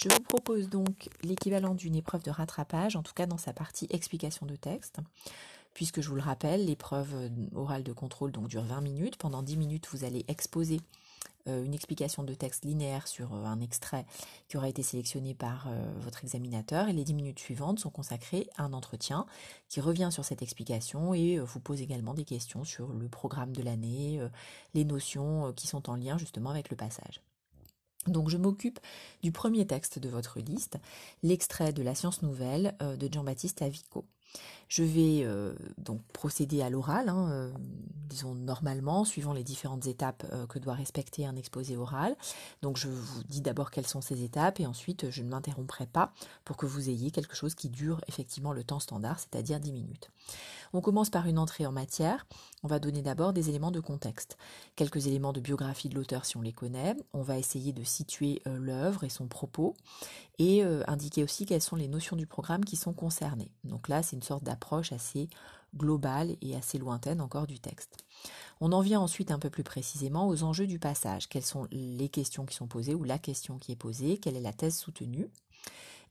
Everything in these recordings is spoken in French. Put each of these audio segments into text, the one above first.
Je vous propose donc l'équivalent d'une épreuve de rattrapage, en tout cas dans sa partie explication de texte, puisque je vous le rappelle, l'épreuve orale de contrôle donc dure 20 minutes. Pendant 10 minutes, vous allez exposer euh, une explication de texte linéaire sur euh, un extrait qui aura été sélectionné par euh, votre examinateur et les 10 minutes suivantes sont consacrées à un entretien qui revient sur cette explication et vous pose également des questions sur le programme de l'année, les notions qui sont en lien justement avec le passage. Donc je m'occupe du premier texte de votre liste, l'extrait de la science nouvelle de Jean-Baptiste Avico. Je vais euh, donc procéder à l'oral, hein, euh, disons normalement, suivant les différentes étapes euh, que doit respecter un exposé oral. Donc je vous dis d'abord quelles sont ces étapes et ensuite je ne m'interromprai pas pour que vous ayez quelque chose qui dure effectivement le temps standard, c'est-à-dire 10 minutes. On commence par une entrée en matière. On va donner d'abord des éléments de contexte, quelques éléments de biographie de l'auteur si on les connaît. On va essayer de situer l'œuvre et son propos et indiquer aussi quelles sont les notions du programme qui sont concernées. Donc là, c'est une sorte d'approche assez globale et assez lointaine encore du texte. On en vient ensuite un peu plus précisément aux enjeux du passage. Quelles sont les questions qui sont posées ou la question qui est posée, quelle est la thèse soutenue?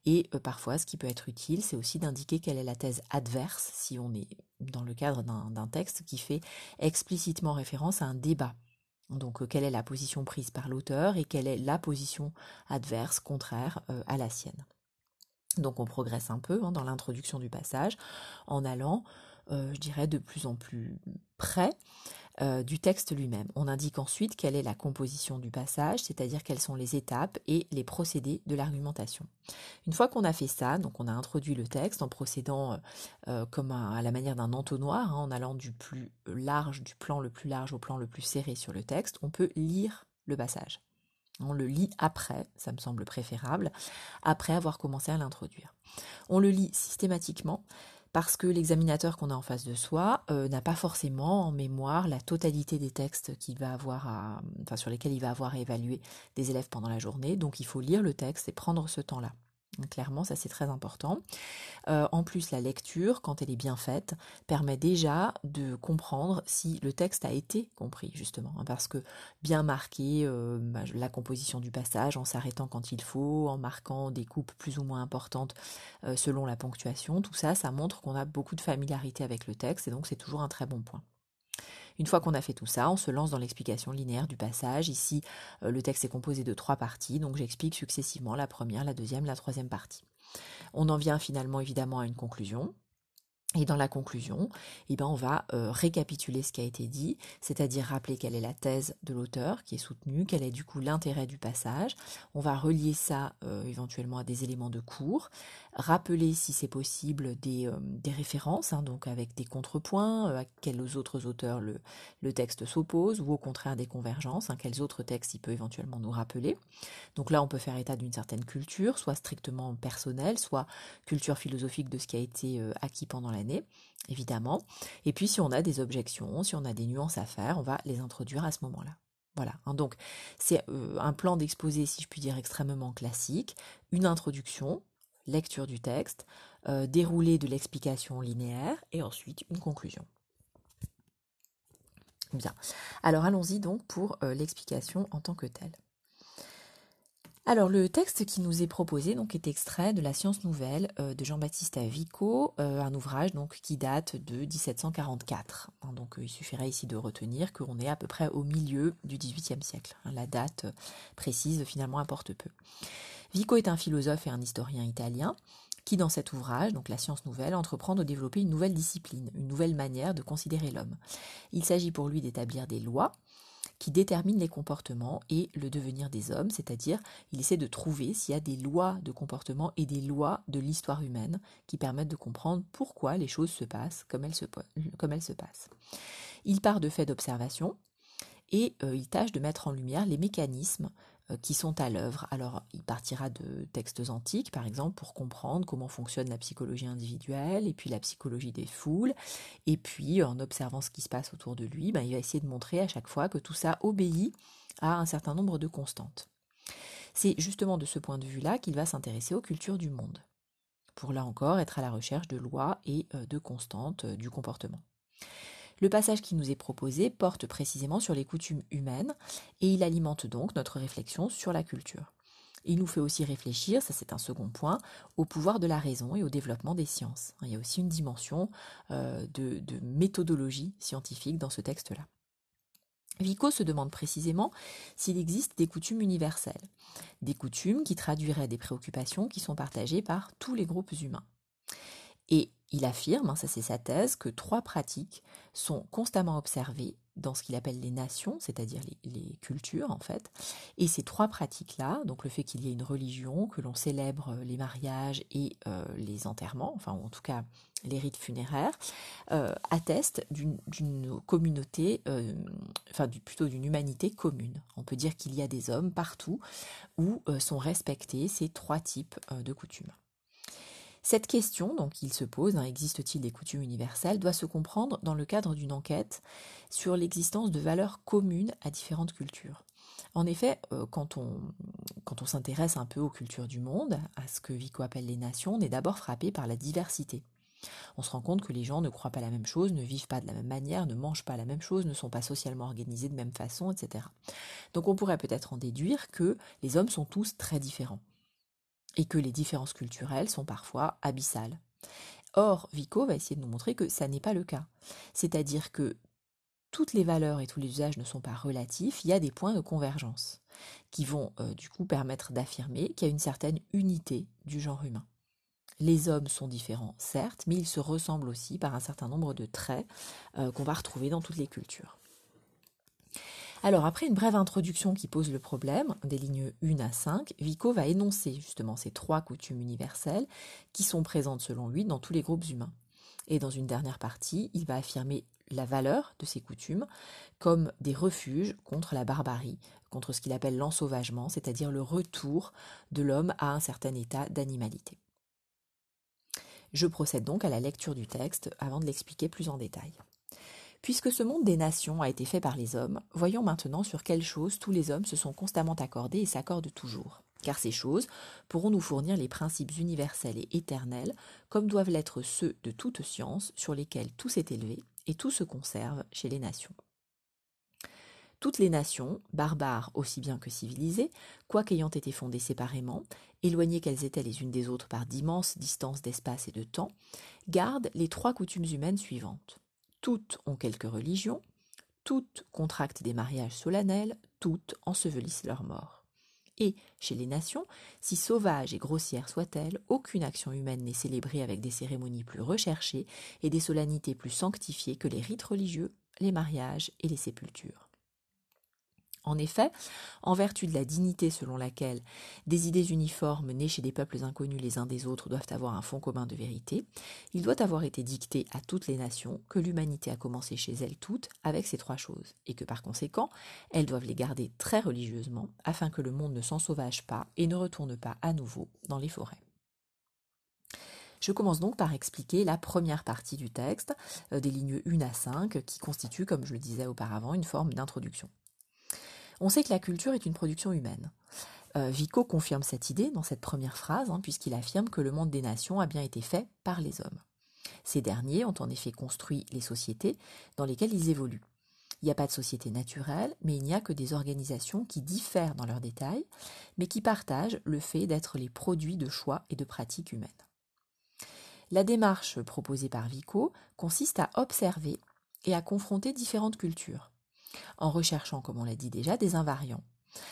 Et euh, parfois, ce qui peut être utile, c'est aussi d'indiquer quelle est la thèse adverse si on est dans le cadre d'un texte qui fait explicitement référence à un débat. Donc, euh, quelle est la position prise par l'auteur et quelle est la position adverse, contraire euh, à la sienne. Donc on progresse un peu hein, dans l'introduction du passage en allant, euh, je dirais, de plus en plus près euh, du texte lui-même. On indique ensuite quelle est la composition du passage, c'est-à-dire quelles sont les étapes et les procédés de l'argumentation. Une fois qu'on a fait ça, donc on a introduit le texte en procédant euh, comme à, la manière d'un entonnoir, hein, en allant du plus large, du plan le plus large au plan le plus serré sur le texte, on peut lire le passage. On le lit après, ça me semble préférable, après avoir commencé à l'introduire. On le lit systématiquement parce que l'examinateur qu'on a en face de soi euh, n'a pas forcément en mémoire la totalité des textes sur lesquels il va avoir à évaluer des élèves pendant la journée. Donc il faut lire le texte et prendre ce temps-là. Clairement, ça c'est très important. Euh, en plus, la lecture, quand elle est bien faite, permet déjà de comprendre si le texte a été compris, justement. Hein, parce que bien marquer euh, bah, la composition du passage en s'arrêtant quand il faut, en marquant des coupes plus ou moins importantes euh, selon la ponctuation, tout ça, ça montre qu'on a beaucoup de familiarité avec le texte et donc c'est toujours un très bon point. Une fois qu'on a fait tout ça, on se lance dans l'explication linéaire du passage. Ici, euh, le texte est composé de trois parties, donc j'explique successivement la première, la deuxième, la troisième partie. On en vient finalement évidemment à une conclusion, et dans la conclusion, eh ben on va euh, récapituler ce qui a été dit, c'est-à-dire rappeler quelle est la thèse de l'auteur qui est soutenue, quel est du coup l'intérêt du passage. On va relier ça euh, éventuellement à des éléments de cours, rappeler si c'est possible des, euh, des références, hein, donc avec des contrepoints, à quels autres auteurs le, le texte s'oppose, ou au contraire des convergences, hein, quels autres textes il peut éventuellement nous rappeler. Donc là, on peut faire état d'une certaine culture, soit strictement personnelle, soit culture philosophique de ce qui a été acquis pendant la évidemment. Et puis si on a des objections, si on a des nuances à faire, on va les introduire à ce moment-là. Voilà, hein. donc c'est euh, un plan d'exposé, si je puis dire, extrêmement classique, une introduction, lecture du texte, euh, déroulé de l'explication linéaire et ensuite une conclusion. Bien, alors allons-y donc pour euh, l'explication en tant que telle. Alors le texte qui nous est proposé donc est extrait de la Science nouvelle euh, de Jean-Baptiste Vico, euh, un ouvrage donc qui date de 1744. Hein, donc euh, il suffirait ici de retenir qu'on est à peu près au milieu du XVIIIe siècle. Hein, la date précise finalement importe peu. Vico est un philosophe et un historien italien qui dans cet ouvrage, donc la science nouvelle, entreprend de développer une nouvelle discipline, une nouvelle manière de considérer l'homme. Il s'agit pour lui d'établir des lois qui détermine les comportements et le devenir des hommes, c'est-à-dire il essaie de trouver s'il y a des lois de comportement et des lois de l'histoire humaine qui permettent de comprendre pourquoi les choses se passent comme elles se, passent. Il part de faits d'observation et euh, il tâche de mettre en lumière les mécanismes qui sont à l'œuvre. Alors, il partira de textes antiques, par exemple, pour comprendre comment fonctionne la psychologie individuelle et puis la psychologie des foules. Et puis, en observant ce qui se passe autour de lui, ben, il va essayer de montrer à chaque fois que tout ça obéit à un certain nombre de constantes. C'est justement de ce point de vue-là qu'il va s'intéresser aux cultures du monde, pour là encore être à la recherche de lois et euh, de constantes euh, du comportement. Le passage qui nous est proposé porte précisément sur les coutumes humaines et il alimente donc notre réflexion sur la culture. Il nous fait aussi réfléchir, ça c'est un second point, au pouvoir de la raison et au développement des sciences. Il y a aussi une dimension de, de méthodologie scientifique dans ce texte-là. Vico se demande précisément s'il existe des coutumes universelles, des coutumes qui traduiraient des préoccupations qui sont partagées par tous les groupes humains. Et il affirme, hein, ça c'est sa thèse, que trois pratiques sont constamment observées dans ce qu'il appelle les nations, c'est-à-dire les, cultures en fait. Et ces trois pratiques-là, donc le fait qu'il y ait une religion, que l'on célèbre les mariages et euh, les enterrements, enfin en tout cas les rites funéraires, euh, attestent d'une communauté, euh, enfin plutôt d'une humanité commune. On peut dire qu'il y a des hommes partout où sont respectés ces trois types de coutumes. Cette question, donc, il se pose, hein, existe-t-il des coutumes universelles, doit se comprendre dans le cadre d'une enquête sur l'existence de valeurs communes à différentes cultures. En effet, euh, quand on, s'intéresse un peu aux cultures du monde, à ce que Vico appelle les nations, on est d'abord frappé par la diversité. On se rend compte que les gens ne croient pas la même chose, ne vivent pas de la même manière, ne mangent pas la même chose, ne sont pas socialement organisés de même façon, etc. Donc on pourrait peut-être en déduire que les hommes sont tous très différents et que les différences culturelles sont parfois abyssales. Or, Vico va essayer de nous montrer que ça n'est pas le cas. C'est-à-dire que toutes les valeurs et tous les usages ne sont pas relatifs, il y a des points de convergence qui vont euh, du coup permettre d'affirmer qu'il y a une certaine unité du genre humain. Les hommes sont différents, certes, mais ils se ressemblent aussi par un certain nombre de traits euh, qu'on va retrouver dans toutes les cultures. Alors, après une brève introduction qui pose le problème, des lignes 1 à 5, Vico va énoncer justement ces trois coutumes universelles qui sont présentes selon lui dans tous les groupes humains. Et dans une dernière partie, il va affirmer la valeur de ces coutumes comme des refuges contre la barbarie, contre ce qu'il appelle l'ensauvagement, c'est-à-dire le retour de l'homme à un certain état d'animalité. Je procède donc à la lecture du texte avant de l'expliquer plus en détail. Puisque ce monde des nations a été fait par les hommes, voyons maintenant sur quelles choses tous les hommes se sont constamment accordés et s'accordent toujours. Car ces choses pourront nous fournir les principes universels et éternels, comme doivent l'être ceux de toute science sur lesquels tout s'est élevé et tout se conserve chez les nations. Toutes les nations, barbares aussi bien que civilisées, quoiqu'ayant été fondées séparément, éloignées qu'elles étaient les unes des autres par d'immenses distances d'espace et de temps, gardent les trois coutumes humaines suivantes toutes ont quelque religion, toutes contractent des mariages solennels, toutes ensevelissent leurs morts. Et, chez les nations, si sauvages et grossières soient-elles, aucune action humaine n'est célébrée avec des cérémonies plus recherchées et des solennités plus sanctifiées que les rites religieux, les mariages et les sépultures. En effet, en vertu de la dignité selon laquelle des idées uniformes nées chez des peuples inconnus les uns des autres doivent avoir un fond commun de vérité, il doit avoir été dicté à toutes les nations que l'humanité a commencé chez elles toutes avec ces trois choses, et que par conséquent, elles doivent les garder très religieusement afin que le monde ne s'en sauvage pas et ne retourne pas à nouveau dans les forêts. Je commence donc par expliquer la première partie du texte, euh, des lignes 1 à 5, qui constitue, comme je le disais auparavant, une forme d'introduction. On sait que la culture est une production humaine. Euh, Vico confirme cette idée dans cette première phrase, hein, puisqu'il affirme que le monde des nations a bien été fait par les hommes. Ces derniers ont en effet construit les sociétés dans lesquelles ils évoluent. Il n'y a pas de société naturelle, mais il n'y a que des organisations qui diffèrent dans leurs détails, mais qui partagent le fait d'être les produits de choix et de pratiques humaines. La démarche proposée par Vico consiste à observer et à confronter différentes cultures en recherchant, comme on l'a dit déjà, des invariants.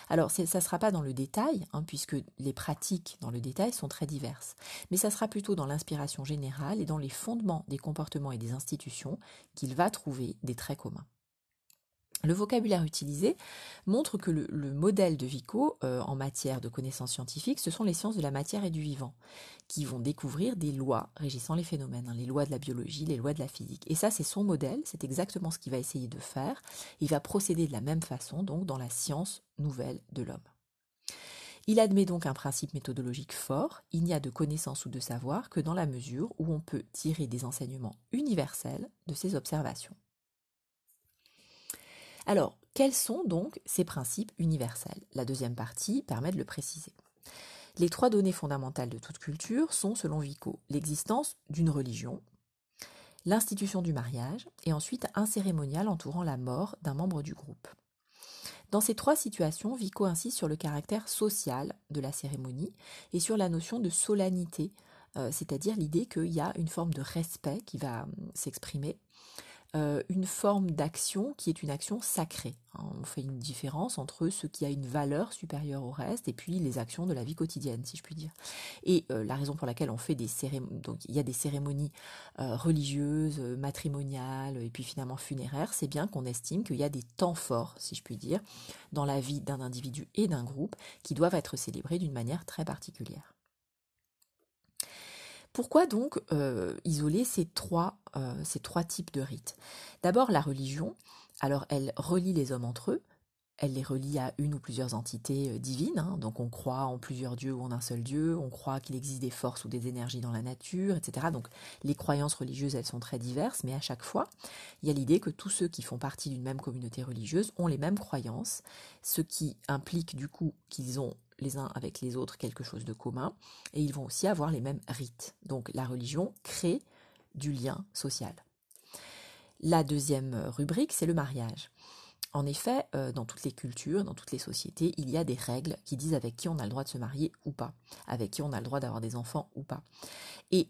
Alors, ça ne sera pas dans le détail, hein, puisque les pratiques dans le détail sont très diverses, mais ça sera plutôt dans l'inspiration générale et dans les fondements des comportements et des institutions qu'il va trouver des traits communs. Le vocabulaire utilisé montre que le, modèle de Vico euh, en matière de connaissances scientifiques, ce sont les sciences de la matière et du vivant, qui vont découvrir des lois régissant les phénomènes, hein, les lois de la biologie, les lois de la physique. Et ça, c'est son modèle, c'est exactement ce qu'il va essayer de faire. Il va procéder de la même façon, donc, dans la science nouvelle de l'homme. Il admet donc un principe méthodologique fort, il n'y a de connaissance ou de savoir que dans la mesure où on peut tirer des enseignements universels de ces observations. Alors, quels sont donc ces principes universels? La deuxième partie permet de le préciser. Les trois données fondamentales de toute culture sont, selon Vico, l'existence d'une religion, l'institution du mariage et ensuite un cérémonial entourant la mort d'un membre du groupe. Dans ces trois situations, Vico insiste sur le caractère social de la cérémonie et sur la notion de solennité, euh, c'est-à-dire l'idée qu'il y a une forme de respect qui va hum, s'exprimer euh, une forme d'action qui est une action sacrée. Hein, on fait une différence entre ce qui a une valeur supérieure au reste et puis les actions de la vie quotidienne, si je puis dire. Et euh, la raison pour laquelle on fait des cérémonies, donc il y a des cérémonies euh, religieuses, matrimoniales et puis finalement funéraires, c'est bien qu'on estime qu'il y a des temps forts, si je puis dire, dans la vie d'un individu et d'un groupe qui doivent être célébrés d'une manière très particulière. Pourquoi donc euh, isoler ces trois, euh, ces trois types de rites? D'abord la religion, alors elle relie les hommes entre eux, elle les relie à une ou plusieurs entités euh, divines, hein. donc on croit en plusieurs dieux ou en un seul dieu, on croit qu'il existe des forces ou des énergies dans la nature, etc. Donc les croyances religieuses, elles sont très diverses, mais à chaque fois, il y a l'idée que tous ceux qui font partie d'une même communauté religieuse ont les mêmes croyances, ce qui implique du coup qu'ils ont les uns avec les autres quelque chose de commun, et ils vont aussi avoir les mêmes rites. Donc la religion crée du lien social. La deuxième rubrique, c'est le mariage. En effet, euh, dans toutes les cultures, dans toutes les sociétés, il y a des règles qui disent avec qui on a le droit de se marier ou pas, avec qui on a le droit d'avoir des enfants ou pas. Et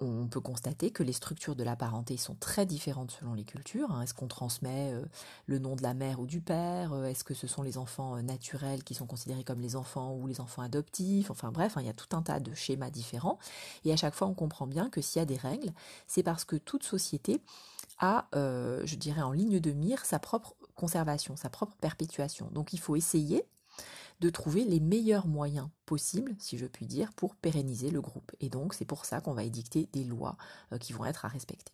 on peut constater que les structures de la parenté sont très différentes selon les cultures. Hein. Est-ce qu'on transmet euh, le nom de la mère ou du père euh, Est-ce que ce sont les enfants euh, naturels qui sont considérés comme les enfants ou les enfants adoptifs Enfin bref, hein, il y a tout un tas de schémas différents. Et à chaque fois, on comprend bien que s'il y a des règles, c'est parce que toute société a, je dirais, en ligne de mire sa propre conservation, sa propre perpétuation. Donc il faut essayer de trouver les meilleurs moyens possibles, si je puis dire, pour pérenniser le groupe. Et donc c'est pour ça qu'on va édicter des lois euh, qui vont être à respecter.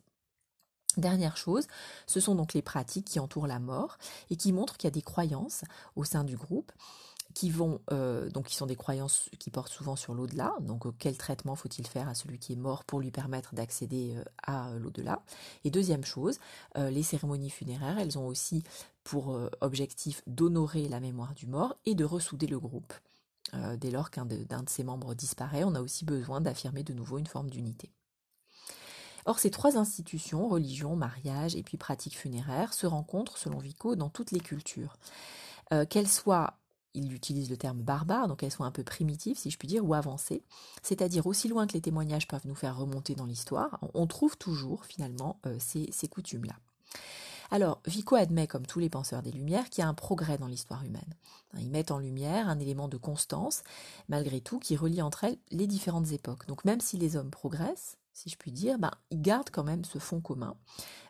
Dernière chose, ce sont donc les pratiques qui entourent la mort et qui montrent qu'il y a des croyances au sein du groupe qui euh, donc qui sont des croyances qui portent souvent sur l'au-delà. Donc euh, quel traitement faut-il faire à celui qui est mort pour lui permettre d'accéder à l'au-delà? Et deuxième chose, les cérémonies funéraires, elles ont aussi pour euh, objectif d'honorer la mémoire du mort et de ressouder le groupe. Euh, dès lors qu'un de, ses membres disparaît, on a aussi besoin d'affirmer de nouveau une forme d'unité. Or, ces trois institutions, religion, mariage et puis pratique funéraire, se rencontrent, selon Vico, dans toutes les cultures. Euh, qu'elles soient, il utilise le terme barbare, donc qu'elles soient un peu primitives, si je puis dire, ou avancées, c'est-à-dire aussi loin que les témoignages peuvent nous faire remonter dans l'histoire, on trouve toujours finalement ces coutumes-là. Alors, Vico admet, comme tous les penseurs des Lumières, qu'il y a un progrès dans l'histoire humaine. Ils mettent en lumière un élément de constance, malgré tout, qui relie entre elles les différentes époques. Donc même si les hommes progressent, si je puis dire, ben, ils gardent quand même ce fond commun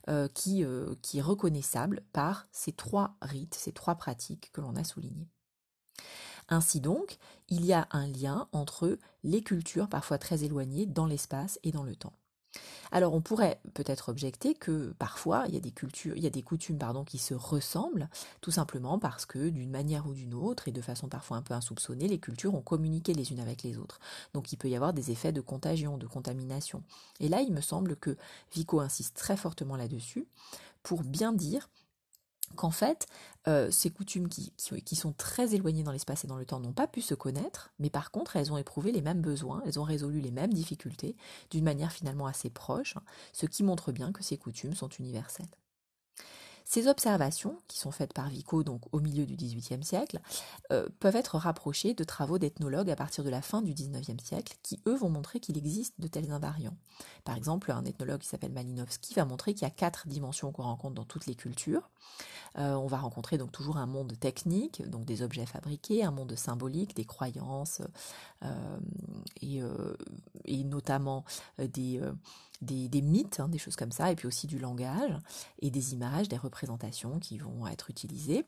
euh, euh, qui est reconnaissable par ces trois rites, ces trois pratiques que l'on a soulignées. Ainsi donc, il y a un lien entre les cultures parfois très éloignées dans l'espace et dans le temps. Alors on pourrait peut-être objecter que parfois il y a des cultures, il y a des coutumes qui se ressemblent tout simplement parce que d'une manière ou d'une autre et de façon parfois un peu insoupçonnée, les cultures ont communiqué les unes avec les autres. Donc il peut y avoir des effets de contagion, de contamination. Et là, il me semble que Vico insiste très fortement là-dessus pour bien dire qu'en fait, euh, ces coutumes qui, sont très éloignées dans l'espace et dans le temps n'ont pas pu se connaître, mais par contre, elles ont éprouvé les mêmes besoins, elles ont résolu les mêmes difficultés d'une manière finalement assez proche, ce qui montre bien que ces coutumes sont universelles. Ces observations, qui sont faites par Vico donc au milieu du XVIIIe siècle, euh, peuvent être rapprochées de travaux d'ethnologues à partir de la fin du XIXe siècle, qui eux vont montrer qu'il existe de tels invariants. Par exemple, un ethnologue qui s'appelle Malinowski va montrer qu'il y a quatre dimensions qu'on rencontre dans toutes les cultures. Euh, on va rencontrer donc toujours un monde technique, donc des objets fabriqués, un monde symbolique, des croyances euh, et, et, notamment des des, mythes, hein, des choses comme ça, et puis aussi du langage et des images, des représentations qui vont être utilisées.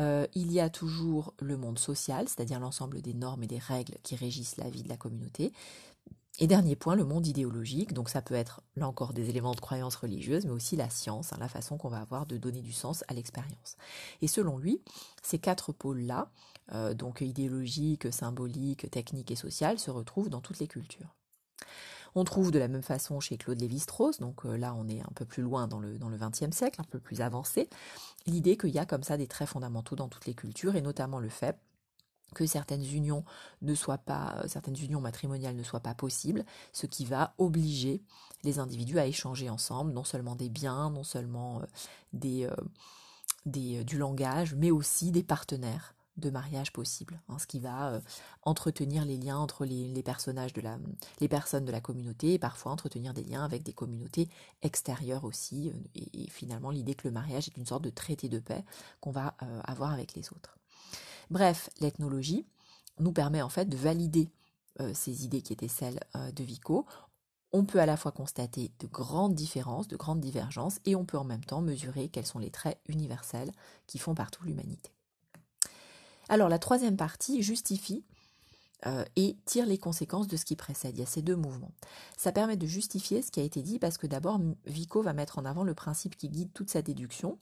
Euh, il y a toujours le monde social, c'est-à-dire l'ensemble des normes et des règles qui régissent la vie de la communauté. Et dernier point, le monde idéologique, donc ça peut être là encore des éléments de croyance religieuse, mais aussi la science, hein, la façon qu'on va avoir de donner du sens à l'expérience. Et selon lui, ces quatre pôles-là, euh, donc idéologique, symbolique, technique et social, se retrouvent dans toutes les cultures. On trouve de la même façon chez Claude Lévi-Strauss, donc euh, là on est un peu plus loin dans le, dans XXe siècle, un peu plus avancé, l'idée qu'il y a comme ça des traits fondamentaux dans toutes les cultures, et notamment le fait que certaines unions ne soient pas, euh, certaines unions matrimoniales ne soient pas possibles, ce qui va obliger les individus à échanger ensemble, non seulement des biens, non seulement euh, du langage, mais aussi des partenaires de mariage possible, hein, ce qui va euh, entretenir les liens entre les, personnages de la, les personnes de la communauté et parfois entretenir des liens avec des communautés extérieures aussi. Euh, et, finalement, l'idée que le mariage est une sorte de traité de paix qu'on va euh, avoir avec les autres. Bref, l'ethnologie nous permet en fait de valider ces idées qui étaient celles de Vico. On peut à la fois constater de grandes différences, de grandes divergences, et on peut en même temps mesurer quels sont les traits universels qui font partout l'humanité. Alors la troisième partie justifie euh, et tire les conséquences de ce qui précède. Il y a ces deux mouvements. Ça permet de justifier ce qui a été dit parce que d'abord, Vico va mettre en avant le principe qui guide toute sa déduction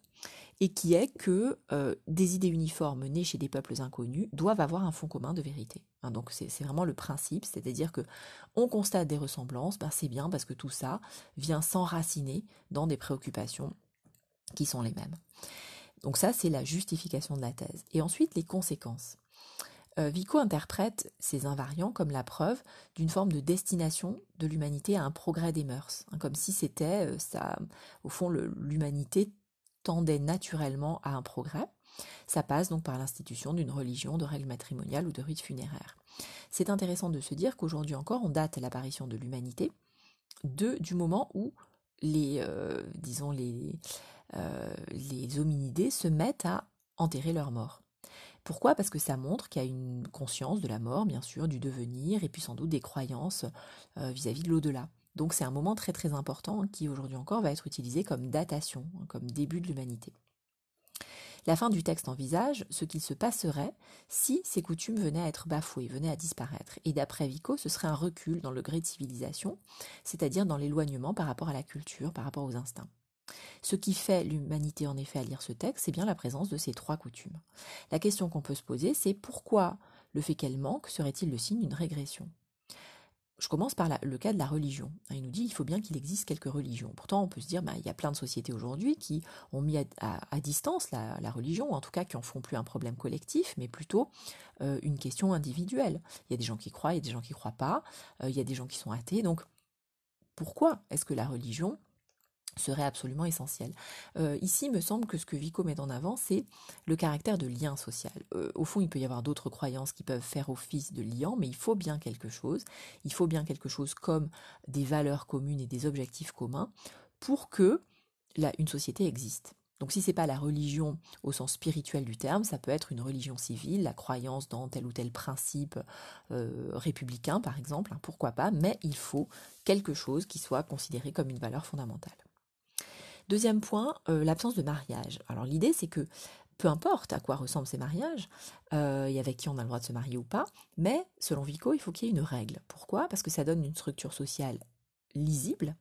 et qui est que euh, des idées uniformes nées chez des peuples inconnus doivent avoir un fond commun de vérité. Hein, donc c'est vraiment le principe, c'est-à-dire que on constate des ressemblances, ben c'est bien parce que tout ça vient s'enraciner dans des préoccupations qui sont les mêmes. Donc ça, c'est la justification de la thèse. Et ensuite, les conséquences. Euh, Vico interprète ces invariants comme la preuve d'une forme de destination de l'humanité à un progrès des mœurs, hein, comme si c'était euh, ça, au fond, l'humanité tendait naturellement à un progrès. Ça passe donc par l'institution d'une religion, de règles matrimoniales ou de rites funéraires. C'est intéressant de se dire qu'aujourd'hui encore, on date l'apparition de l'humanité du moment où les, euh, disons les, euh, les hominidés se mettent à enterrer leur mort. Pourquoi? Parce que ça montre qu'il y a une conscience de la mort, bien sûr, du devenir, et puis sans doute des croyances euh, vis-à-vis de l'au-delà. Donc c'est un moment très très important qui aujourd'hui encore va être utilisé comme datation, hein, comme début de l'humanité. La fin du texte envisage ce qu'il se passerait si ces coutumes venaient à être bafouées, venaient à disparaître. Et d'après Vico, ce serait un recul dans le gré de civilisation, c'est-à-dire dans l'éloignement par rapport à la culture, par rapport aux instincts. Ce qui fait l'humanité en effet à lire ce texte, c'est bien la présence de ces trois coutumes. La question qu'on peut se poser, c'est pourquoi le fait qu'elle manque serait-il le signe d'une régression? Je commence par le cas de la religion. Il nous dit qu'il faut bien qu'il existe quelques religions. Pourtant, on peut se dire qu'il bah, y a plein de sociétés aujourd'hui qui ont mis à, distance la, religion, en tout cas qui en font plus un problème collectif, mais plutôt euh, une question individuelle. Il y a des gens qui croient, il y a des gens qui ne croient pas, euh, il y a des gens qui sont athées. Donc, pourquoi est-ce que la religion serait absolument essentiel. Euh, ici, il me semble que ce que Vico met en avant, c'est le caractère de lien social. Euh, au fond, il peut y avoir d'autres croyances qui peuvent faire office de liant, mais il faut bien quelque chose. Il faut bien quelque chose comme des valeurs communes et des objectifs communs pour que une société existe. Donc si c'est pas la religion au sens spirituel du terme, ça peut être une religion civile, la croyance dans tel ou tel principe euh, républicain par exemple, hein, pourquoi pas, mais il faut quelque chose qui soit considéré comme une valeur fondamentale. Deuxième point, euh, l'absence de mariage. Alors l'idée c'est que peu importe à quoi ressemblent ces mariages, euh, et avec qui on a le droit de se marier ou pas, mais selon Vico, il faut qu'il y ait une règle. Pourquoi? Parce que ça donne une structure sociale lisible.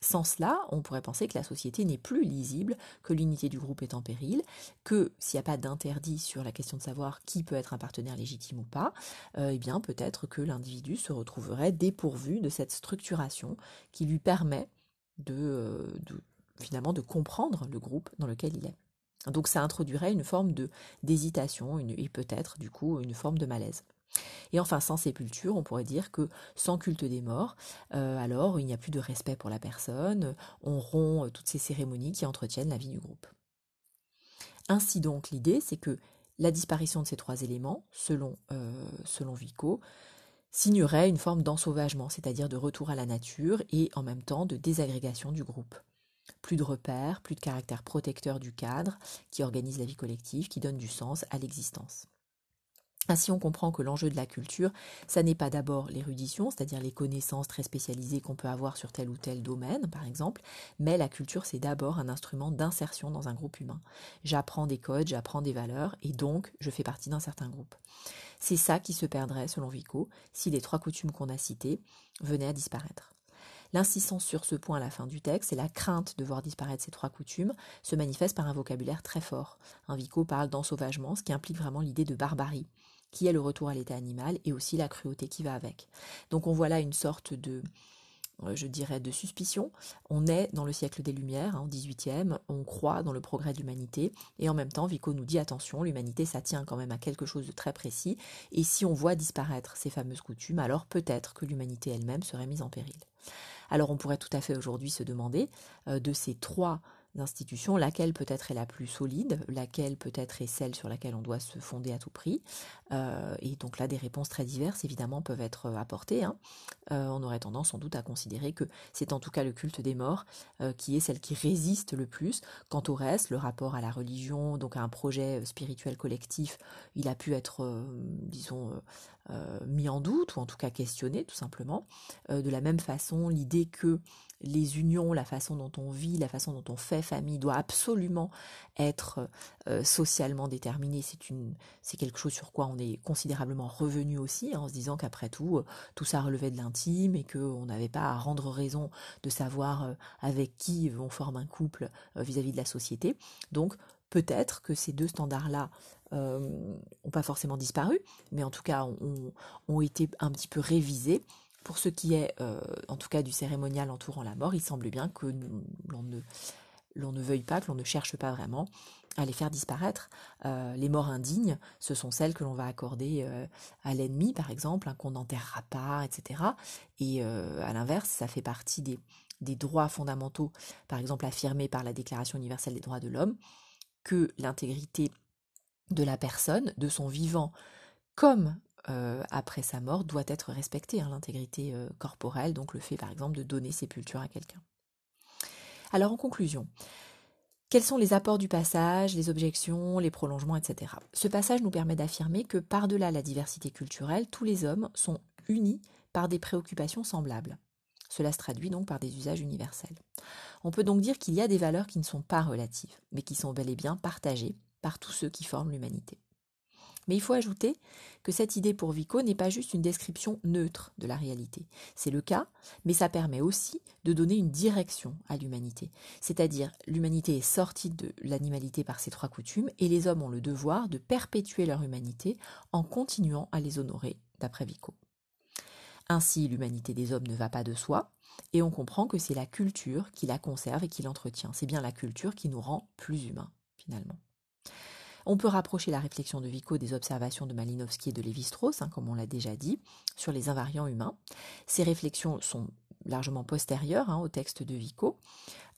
Sans cela, on pourrait penser que la société n'est plus lisible, que l'unité du groupe est en péril, que s'il n'y a pas d'interdit sur la question de savoir qui peut être un partenaire légitime ou pas, euh, eh bien peut-être que l'individu se retrouverait dépourvu de cette structuration qui lui permet de, de finalement de comprendre le groupe dans lequel il est. Donc ça introduirait une forme d'hésitation et peut-être du coup une forme de malaise. Et enfin, sans sépulture, on pourrait dire que sans culte des morts, euh, alors il n'y a plus de respect pour la personne, on rompt euh, toutes ces cérémonies qui entretiennent la vie du groupe. Ainsi donc, l'idée, c'est que la disparition de ces trois éléments, selon, euh, selon Vico, signerait une forme d'ensauvagement, c'est-à-dire de retour à la nature et en même temps de désagrégation du groupe. Plus de repères, plus de caractère protecteur du cadre qui organise la vie collective, qui donne du sens à l'existence. Ainsi, on comprend que l'enjeu de la culture, ça n'est pas d'abord l'érudition, c'est-à-dire les connaissances très spécialisées qu'on peut avoir sur tel ou tel domaine, par exemple, mais la culture, c'est d'abord un instrument d'insertion dans un groupe humain. J'apprends des codes, j'apprends des valeurs, et donc je fais partie d'un certain groupe. C'est ça qui se perdrait, selon Vico, si les trois coutumes qu'on a citées venaient à disparaître. L'insistance sur ce point à la fin du texte et la crainte de voir disparaître ces trois coutumes se manifeste par un vocabulaire très fort. Un Vico parle d'ensauvagement, ce qui implique vraiment l'idée de barbarie, qui est le retour à l'état animal et aussi la cruauté qui va avec. Donc on voit là une sorte de je dirais, de suspicion. On est dans le siècle des Lumières, en hein, 18e, on croit dans le progrès de l'humanité, et en même temps, Vico nous dit attention, l'humanité, ça tient quand même à quelque chose de très précis, et si on voit disparaître ces fameuses coutumes, alors peut-être que l'humanité elle-même serait mise en péril. Alors on pourrait tout à fait aujourd'hui se demander, euh, de ces trois institutions, laquelle peut-être est la plus solide, laquelle peut-être est celle sur laquelle on doit se fonder à tout prix. Euh, et donc là, des réponses très diverses, évidemment, peuvent être apportées. Hein. Euh, on aurait tendance sans doute à considérer que c'est en tout cas le culte des morts euh, qui est celle qui résiste le plus. Quant au reste, le rapport à la religion, donc à un projet spirituel collectif, il a pu être, disons, mis en doute ou en tout cas questionné, tout simplement. de la même façon, l'idée que les unions, la façon dont on vit, la façon dont on fait famille doit absolument être euh, socialement déterminée. C'est quelque chose sur quoi on est considérablement revenu aussi, hein, en se disant qu'après tout, euh, tout ça relevait de l'intime et qu'on n'avait pas à rendre raison de savoir euh, avec qui on forme un couple vis-à-vis de la société. Donc peut-être que ces deux standards-là n'ont pas forcément disparu, mais en tout cas ont été un petit peu révisés pour ce qui est, euh, en tout cas, du cérémonial entourant la mort, il semble bien que l'on ne, veuille pas, que l'on ne cherche pas vraiment à les faire disparaître. Euh, les morts indignes, ce sont celles que l'on va accorder euh, à l'ennemi, par exemple, qu'on n'enterrera pas, etc. Et à l'inverse, ça fait partie des droits fondamentaux, par exemple affirmés par la Déclaration universelle des droits de l'homme, que l'intégrité de la personne, de son vivant, comme euh, après sa mort doit être respectée, hein, l'intégrité euh, corporelle, donc le fait par exemple de donner sépulture à quelqu'un. Alors en conclusion, quels sont les apports du passage, les objections, les prolongements, etc. Ce passage nous permet d'affirmer que par-delà la diversité culturelle, tous les hommes sont unis par des préoccupations semblables. Cela se traduit donc par des usages universels. On peut donc dire qu'il y a des valeurs qui ne sont pas relatives, mais qui sont bel et bien partagées par tous ceux qui forment l'humanité. Mais il faut ajouter que cette idée pour Vico n'est pas juste une description neutre de la réalité. C'est le cas, mais ça permet aussi de donner une direction à l'humanité. C'est-à-dire, l'humanité est sortie de l'animalité par ses trois coutumes, et les hommes ont le devoir de perpétuer leur humanité en continuant à les honorer, d'après Vico. Ainsi, l'humanité des hommes ne va pas de soi, et on comprend que c'est la culture qui la conserve et qui l'entretient. C'est bien la culture qui nous rend plus humains, finalement. On peut rapprocher la réflexion de Vico des observations de Malinowski et de Lévi-Strauss, hein, comme on l'a déjà dit, sur les invariants humains. Ces réflexions sont largement postérieures hein, au texte de Vico,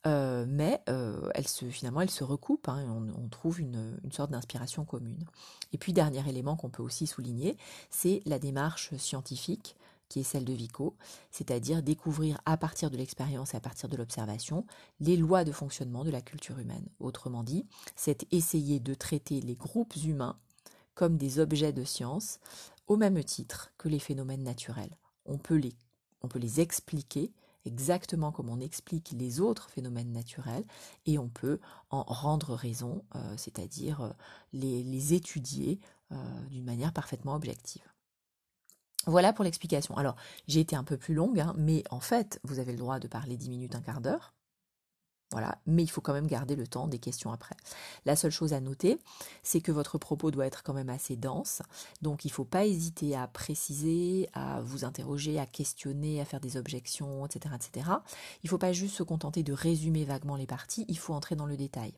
euh, mais euh, elles se, finalement elles se recoupent, hein, et on, trouve une, une sorte d'inspiration commune. Et puis dernier élément qu'on peut aussi souligner, c'est la démarche scientifique qui est celle de Vico, c'est-à-dire découvrir à partir de l'expérience à partir de l'observation les lois de fonctionnement de la culture humaine. Autrement dit, c'est essayer de traiter les groupes humains comme des objets de science au même titre que les phénomènes naturels. On peut les, on peut les expliquer exactement comme on explique les autres phénomènes naturels et on peut en rendre raison, euh, c'est-à-dire euh, les, étudier euh, d'une manière parfaitement objective. Voilà pour l'explication. Alors, j'ai été un peu plus longue, hein, mais en fait, vous avez le droit de parler 10 minutes, un quart d'heure. Voilà, mais il faut quand même garder le temps des questions après. La seule chose à noter, c'est que votre propos doit être quand même assez dense, donc il ne faut pas hésiter à préciser, à vous interroger, à questionner, à faire des objections, etc. etc. Il ne faut pas juste se contenter de résumer vaguement les parties, il faut entrer dans le détail.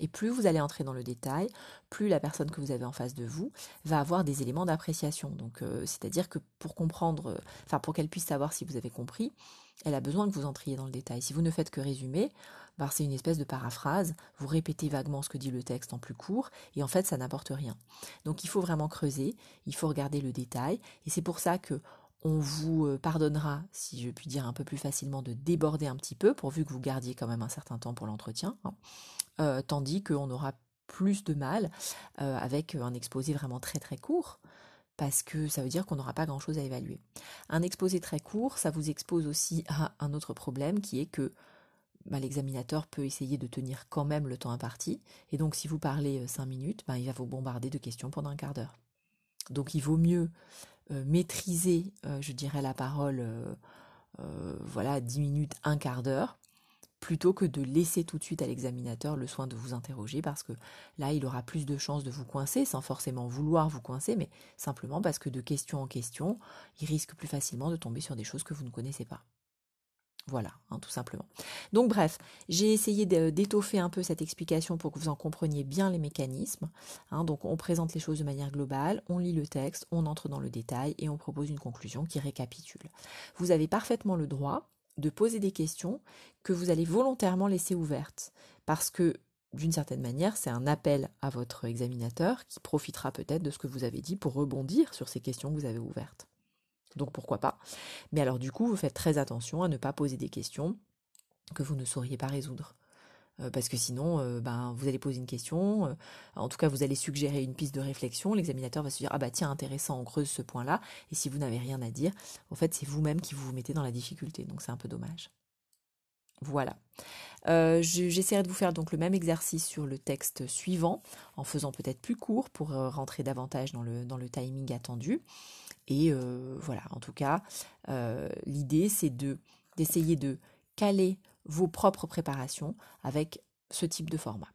Et plus vous allez entrer dans le détail, plus la personne que vous avez en face de vous va avoir des éléments d'appréciation. Donc, euh, c'est-à-dire que pour comprendre, euh, enfin pour qu'elle puisse savoir si vous avez compris, elle a besoin que vous entriez dans le détail. Si vous ne faites que résumer, bah, c'est une espèce de paraphrase. Vous répétez vaguement ce que dit le texte en plus court, et en fait, ça n'apporte rien. Donc, il faut vraiment creuser. Il faut regarder le détail, et c'est pour ça que on vous euh, pardonnera, si je puis dire un peu plus facilement, de déborder un petit peu, pourvu que vous gardiez quand même un certain temps pour l'entretien. Hein. Euh, tandis qu'on aura plus de mal euh, avec un exposé vraiment très très court, parce que ça veut dire qu'on n'aura pas grand-chose à évaluer. Un exposé très court, ça vous expose aussi à un autre problème qui est que bah, l'examinateur peut essayer de tenir quand même le temps imparti, et donc si vous parlez euh, cinq minutes, bah, il va vous bombarder de questions pendant un quart d'heure. Donc il vaut mieux maîtriser, je dirais, la parole, voilà, dix minutes, un quart d'heure, plutôt que de laisser tout de suite à l'examinateur le soin de vous interroger parce que là, il aura plus de chances de vous coincer sans forcément vouloir vous coincer, mais simplement parce que de question en question, il risque plus facilement de tomber sur des choses que vous ne connaissez pas. Voilà, hein, tout simplement. Donc bref, j'ai essayé d'étoffer un peu cette explication pour que vous en compreniez bien les mécanismes. Hein. donc on présente les choses de manière globale, on lit le texte, on entre dans le détail et on propose une conclusion qui récapitule. Vous avez parfaitement le droit de poser des questions que vous allez volontairement laisser ouvertes. Parce que, d'une certaine manière, c'est un appel à votre examinateur qui profitera peut-être de ce que vous avez dit pour rebondir sur ces questions que vous avez ouvertes. Donc pourquoi pas. Mais alors du coup, vous faites très attention à ne pas poser des questions que vous ne sauriez pas résoudre. Euh, parce que sinon, euh, ben, vous allez poser une question, euh, en tout cas vous allez suggérer une piste de réflexion, l'examinateur va se dire ah bah tiens intéressant, on creuse ce point-là, et si vous n'avez rien à dire, en fait c'est vous-même qui vous, mettez dans la difficulté, donc c'est un peu dommage. Voilà. J'essaierai de vous faire donc le même exercice sur le texte suivant, en faisant peut-être plus court pour rentrer davantage dans le timing attendu. Et voilà, en tout cas, l'idée c'est de d'essayer de caler vos propres préparations avec ce type de format.